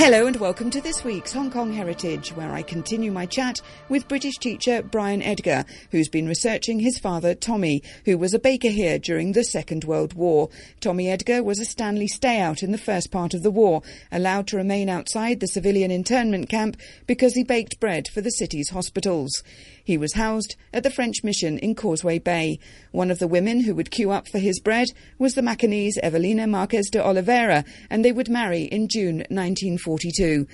Hello and welcome to this week's Hong Kong Heritage, where I continue my chat with British teacher Brian Edgar, who's been researching his father Tommy, who was a baker here during the Second World War. Tommy Edgar was a Stanley stayout in the first part of the war, allowed to remain outside the civilian internment camp because he baked bread for the city's hospitals. He was housed at the French mission in Causeway Bay. One of the women who would queue up for his bread was the Macanese Evelina Marquez de Oliveira, and they would marry in June 1942.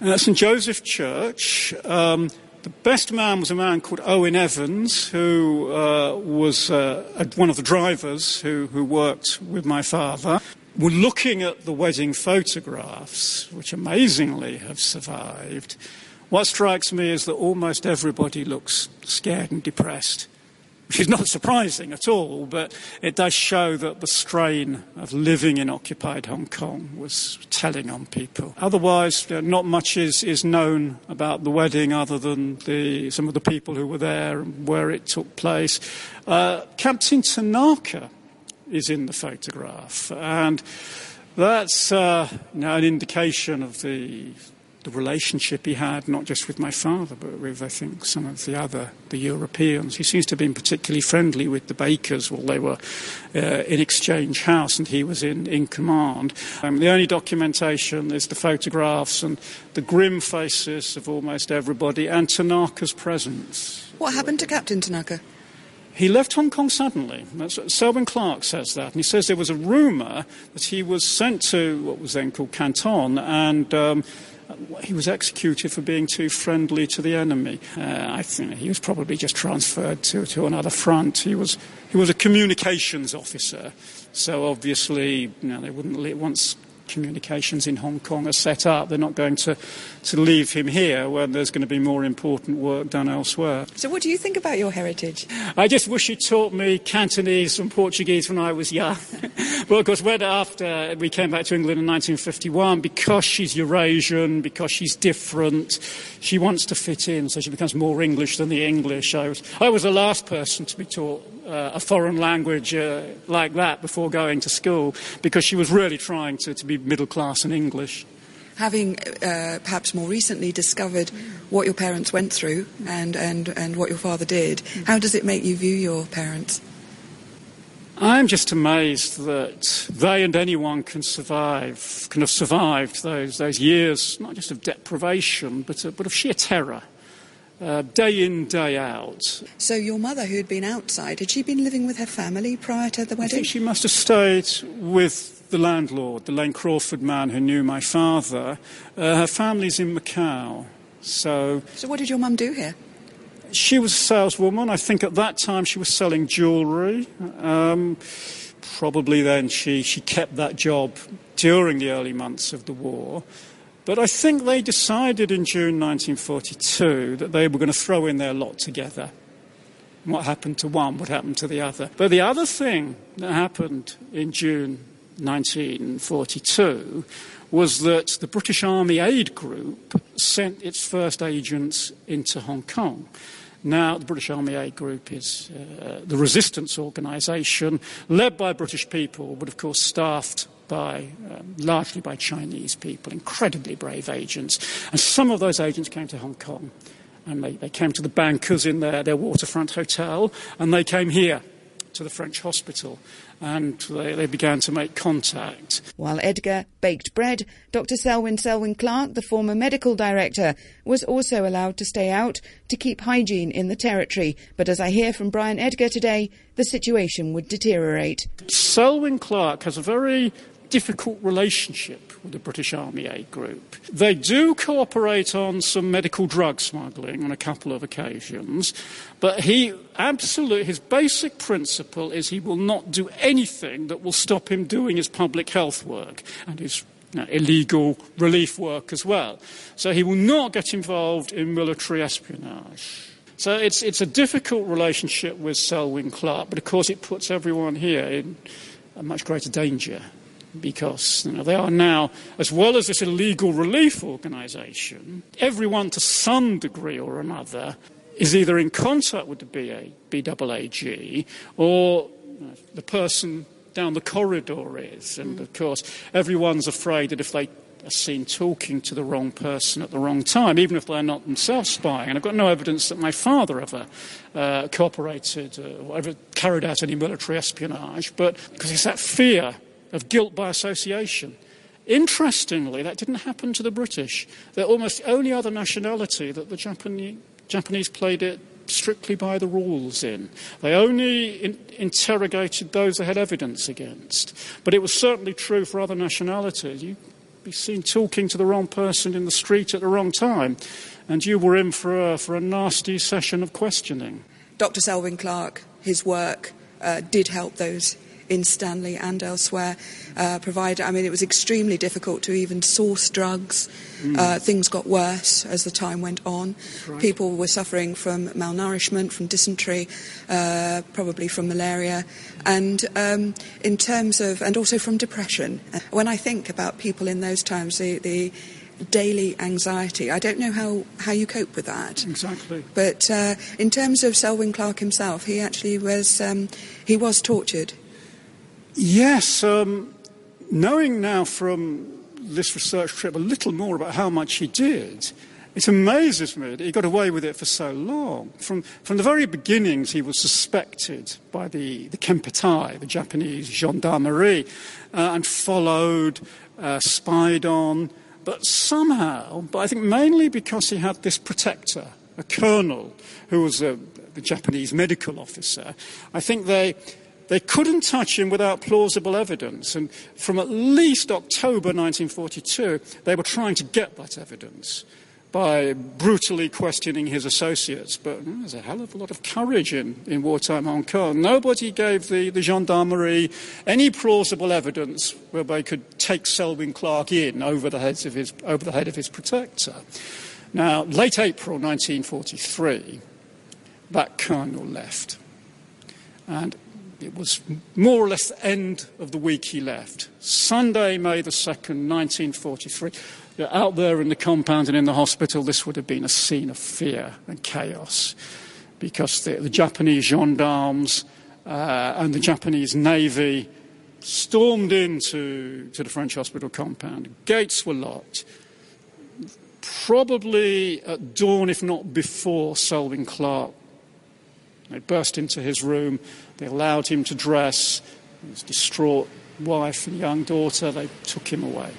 At St Joseph Church, um, the best man was a man called Owen Evans, who uh, was uh, one of the drivers who, who worked with my father. We're looking at the wedding photographs, which amazingly have survived. What strikes me is that almost everybody looks scared and depressed, which is not surprising at all, but it does show that the strain of living in occupied Hong Kong was telling on people. Otherwise, not much is, is known about the wedding other than the, some of the people who were there and where it took place. Uh, Captain Tanaka is in the photograph, and that's uh, an indication of the the relationship he had, not just with my father, but with, I think, some of the other, the Europeans. He seems to have been particularly friendly with the Bakers while they were uh, in Exchange House and he was in, in command. Um, the only documentation is the photographs and the grim faces of almost everybody and Tanaka's presence. What happened to Captain Tanaka? He left Hong Kong suddenly. That's, Selwyn Clarke says that. And he says there was a rumour that he was sent to what was then called Canton and um, he was executed for being too friendly to the enemy. Uh, I think he was probably just transferred to, to another front. He was, he was a communications officer, so obviously you know, they wouldn't let, once communications in Hong Kong are set up. They're not going to, to leave him here when there's going to be more important work done elsewhere. So, what do you think about your heritage? I just wish he taught me Cantonese and Portuguese when I was young. well, of course, when after we came back to England in 1951, because she's Eurasian, because she's different, she wants to fit in, so she becomes more English than the English. I was, I was the last person to be taught uh, a foreign language uh, like that before going to school because she was really trying to, to be middle class in English. Having uh, perhaps more recently discovered what your parents went through and, and, and what your father did, how does it make you view your parents? I'm just amazed that they and anyone can survive, can have survived those, those years, not just of deprivation, but, but of sheer terror uh, day in, day out. So your mother, who had been outside, had she been living with her family prior to the wedding? I think she must have stayed with the landlord, the Lane Crawford man who knew my father. Uh, her family's in Macau. So, so what did your mum do here? She was a saleswoman. I think at that time she was selling jewellery. Um, probably then she, she kept that job during the early months of the war. But I think they decided in June 1942 that they were going to throw in their lot together. What happened to one would happen to the other. But the other thing that happened in June 1942 was that the British Army Aid Group sent its first agents into Hong Kong. Now, the British Army Aid Group is uh, the resistance organisation led by British people, but of course staffed by um, largely by Chinese people, incredibly brave agents. And some of those agents came to Hong Kong. And they, they came to the bankers in their, their waterfront hotel, and they came here to the French hospital and they, they, began to make contact. While Edgar baked bread, Dr. Selwyn Selwyn Clarke, the former medical director, was also allowed to stay out to keep hygiene in the territory. But as I hear from Brian Edgar today, the situation would deteriorate. Selwyn Clarke has a very difficult relationship with the British Army Aid Group. They do cooperate on some medical drug smuggling on a couple of occasions, but he absolutely, his basic principle is he will not do anything that will stop him doing his public health work and his illegal relief work as well. So he will not get involved in military espionage. So it's, it's a difficult relationship with Selwyn Clarke, but of course it puts everyone here in a much greater danger because you know, they are now, as well as this illegal relief organisation, everyone to some degree or another is either in contact with the BA, BAAG or you know, the person down the corridor is. And of course, everyone's afraid that if they are seen talking to the wrong person at the wrong time, even if they're not themselves spying. And I've got no evidence that my father ever uh, cooperated uh, or ever carried out any military espionage, but because it's that fear of guilt by association. Interestingly, that didn't happen to the British. They're almost the only other nationality that the Japanese, Japanese played it strictly by the rules in. They only in, interrogated those they had evidence against. But it was certainly true for other nationalities. You'd be seen talking to the wrong person in the street at the wrong time, and you were in for a, for a nasty session of questioning. Dr. Selwyn Clarke, his work uh, did help those in Stanley and elsewhere. Uh, provide, I mean, it was extremely difficult to even source drugs. Mm. Uh, things got worse as the time went on. Right. People were suffering from malnourishment, from dysentery, uh, probably from malaria, and um, in terms of, and also from depression. When I think about people in those times, the, the daily anxiety. I don't know how, how you cope with that. Exactly. But uh, in terms of Selwyn Clarke himself, he actually was um, he was tortured. Yes, um, knowing now from this research trip a little more about how much he did, it amazes me that he got away with it for so long. From, from the very beginnings, he was suspected by the, the Kempeitai, the Japanese gendarmerie, uh, and followed, uh, spied on. But somehow, but I think mainly because he had this protector, a colonel, who was a, the Japanese medical officer, I think they they couldn't touch him without plausible evidence. And from at least October 1942, they were trying to get that evidence by brutally questioning his associates. But hmm, there's a hell of a lot of courage in, in wartime Hong Kong. Nobody gave the, the gendarmerie any plausible evidence where they could take Selwyn Clarke in over the, heads of his, over the head of his protector. Now, late April 1943, that colonel left. And it was more or less the end of the week he left. Sunday, May the 2nd, 1943. Out there in the compound and in the hospital, this would have been a scene of fear and chaos because the, the Japanese gendarmes uh, and the Japanese Navy stormed into to the French hospital compound. Gates were locked. Probably at dawn, if not before, Selwyn Clarke. They burst into his room they allowed him to dress. His distraught wife and young daughter, they took him away.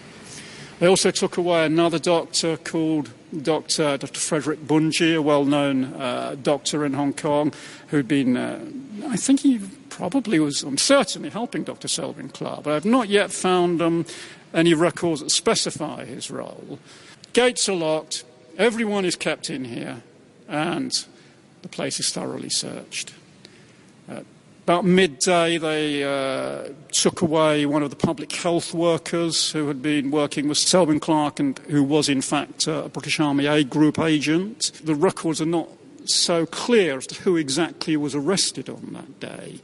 They also took away another doctor called Dr. Dr. Frederick Bunji, a well known uh, doctor in Hong Kong, who'd been, uh, I think he probably was, I'm certainly helping Dr. Selwyn Clarke, but I've not yet found um, any records that specify his role. Gates are locked, everyone is kept in here, and the place is thoroughly searched. Uh, about midday, they uh, took away one of the public health workers who had been working with Selwyn Clarke and who was, in fact, uh, a British Army Aid Group agent. The records are not so clear as to who exactly was arrested on that day.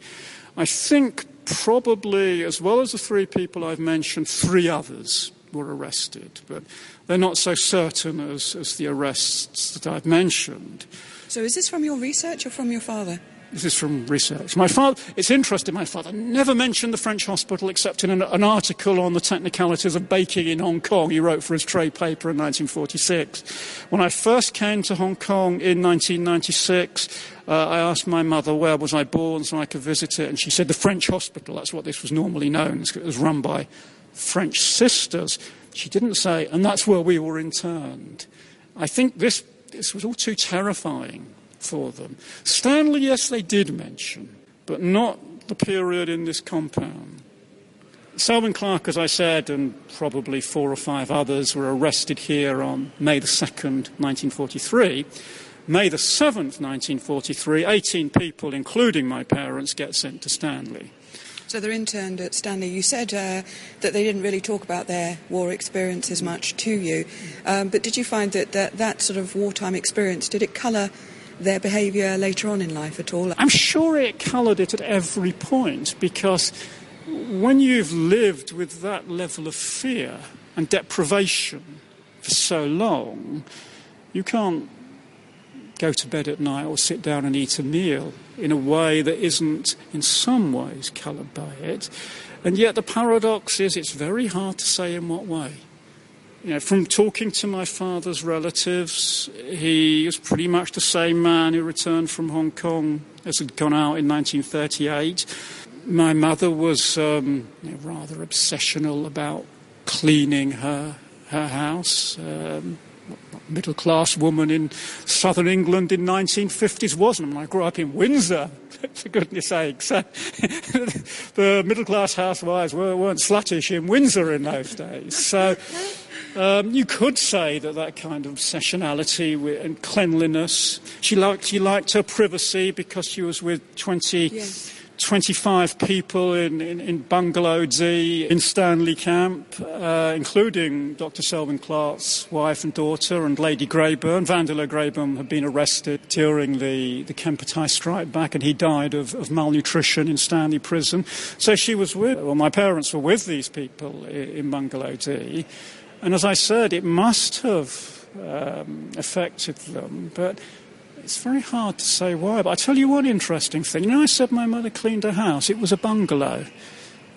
I think probably, as well as the three people I've mentioned, three others were arrested, but they're not so certain as, as the arrests that I've mentioned. So, is this from your research or from your father? This is from research. My father, it's interesting, my father never mentioned the French hospital except in an, an, article on the technicalities of baking in Hong Kong he wrote for his trade paper in 1946. When I first came to Hong Kong in 1996, uh, I asked my mother where was I born so I could visit it, and she said the French hospital. That's what this was normally known. It was run by French sisters. She didn't say, and that's where we were interned. I think this, this was all too terrifying for them. Stanley, yes, they did mention, but not the period in this compound. Selwyn Clarke, as I said, and probably four or five others were arrested here on May the 2nd, 1943. May the 7th, 1943, 18 people, including my parents, get sent to Stanley. So they're interned at Stanley. You said uh, that they didn't really talk about their war experiences much to you, um, but did you find that, that that sort of wartime experience did it colour their behaviour later on in life at all? I'm sure it coloured it at every point because when you've lived with that level of fear and deprivation for so long, you can't go to bed at night or sit down and eat a meal in a way that isn't, in some ways, coloured by it. And yet the paradox is it's very hard to say in what way. you know, from talking to my father's relatives, he was pretty much the same man who returned from Hong Kong as had gone out in 1938. My mother was um, you know, rather obsessional about cleaning her her house. Um, middle class woman in southern England in 1950s wasn't. I, I grew up in Windsor, for goodness sakes. the middle class housewives were, weren't sluttish in Windsor in those days. So um, you could say that that kind of obsessionality and cleanliness. She liked, she liked her privacy because she was with 20. Yes 25 people in, in, in Bungalow D in Stanley Camp, uh, including Dr. Selwyn Clarke's wife and daughter and Lady Grayburn. Vandeleur Grayburn had been arrested during the, the Kempeitai strike back and he died of, of malnutrition in Stanley Prison. So she was with, well, my parents were with these people in, in Bungalow D. And as I said, it must have um, affected them. But it's very hard to say why, but I tell you one interesting thing. You know, I said my mother cleaned her house. It was a bungalow.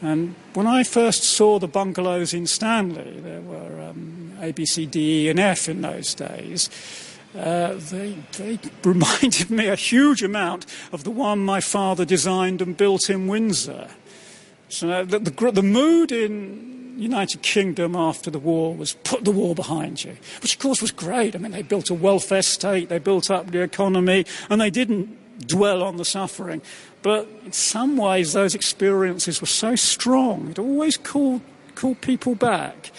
And when I first saw the bungalows in Stanley, there were um, A, B, C, D, E, and F in those days. Uh, they, they reminded me a huge amount of the one my father designed and built in Windsor. So the, the, the mood in United Kingdom after the war was put the war behind you, which of course was great. I mean, they built a welfare state, they built up the economy, and they didn't dwell on the suffering. But in some ways, those experiences were so strong, it always called, called people back.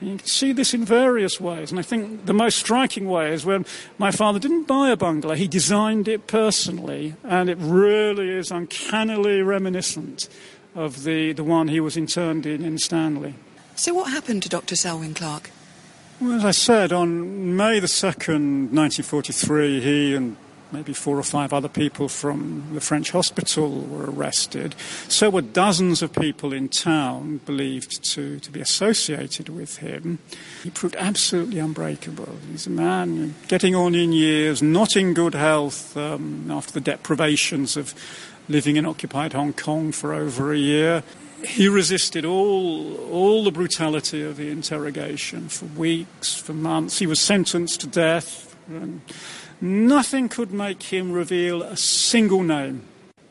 And you can see this in various ways. And I think the most striking way is when my father didn't buy a bungalow, he designed it personally, and it really is uncannily reminiscent of the, the one he was interned in in Stanley. So, what happened to Dr. Selwyn Clarke? Well, as I said, on May the 2nd, 1943, he and maybe four or five other people from the French hospital were arrested. So were dozens of people in town believed to, to be associated with him. He proved absolutely unbreakable. He's a man getting on in years, not in good health um, after the deprivations of living in occupied Hong Kong for over a year. He resisted all, all the brutality of the interrogation for weeks, for months. He was sentenced to death, and nothing could make him reveal a single name.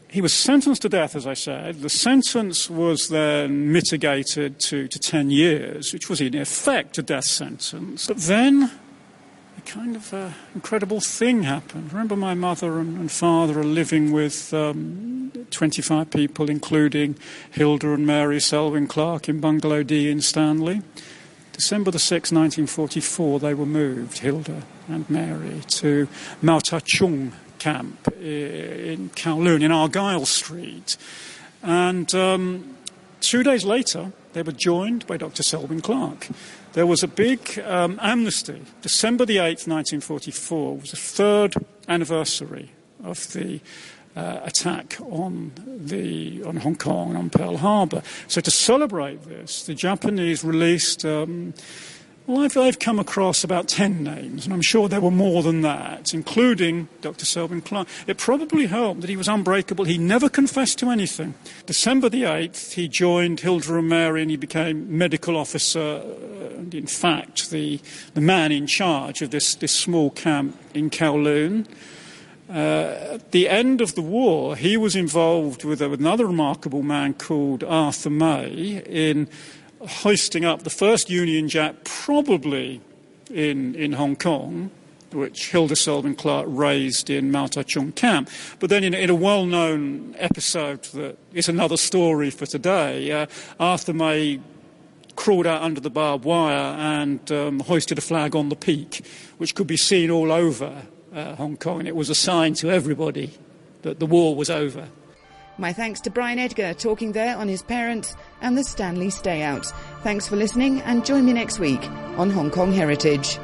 He was sentenced to death, as I said. The sentence was then mitigated to, to 10 years, which was in effect a death sentence. But then a kind of uh, incredible thing happened. Remember, my mother and, and father are living with um, 25 people, including Hilda and Mary Selwyn Clarke in Bungalow D in Stanley. December the 6th, 1944, they were moved, Hilda and Mary, to Ma Tau Chung camp in Kowloon, in Argyle Street. And um, two days later, they were joined by Dr. Selwyn Clarke. there was a big um, amnesty. December the 8th, 1944, was the third anniversary of the uh, attack on, the, on Hong Kong, and on Pearl Harbor. So to celebrate this, the Japanese released um, well, I've, I've, come across about 10 names, and I'm sure there were more than that, including Dr. Selwyn Clarke. It probably helped that he was unbreakable. He never confessed to anything. December the 8th, he joined Hilda and Mary and he became medical officer, and in fact, the, the man in charge of this, this small camp in Kowloon. Uh, at the end of the war, he was involved with another remarkable man called Arthur May in hoisting up the first Union Jack, probably in, in Hong Kong, which Hilda Selwyn Clarke raised in Ma Tau Chung camp. But then, in, in a well known episode that is another story for today, uh, Arthur May crawled out under the barbed wire and um, hoisted a flag on the peak, which could be seen all over uh, Hong Kong. And it was a sign to everybody that the war was over. My thanks to Brian Edgar talking there on his parents and the Stanley Stay Out. Thanks for listening and join me next week on Hong Kong Heritage.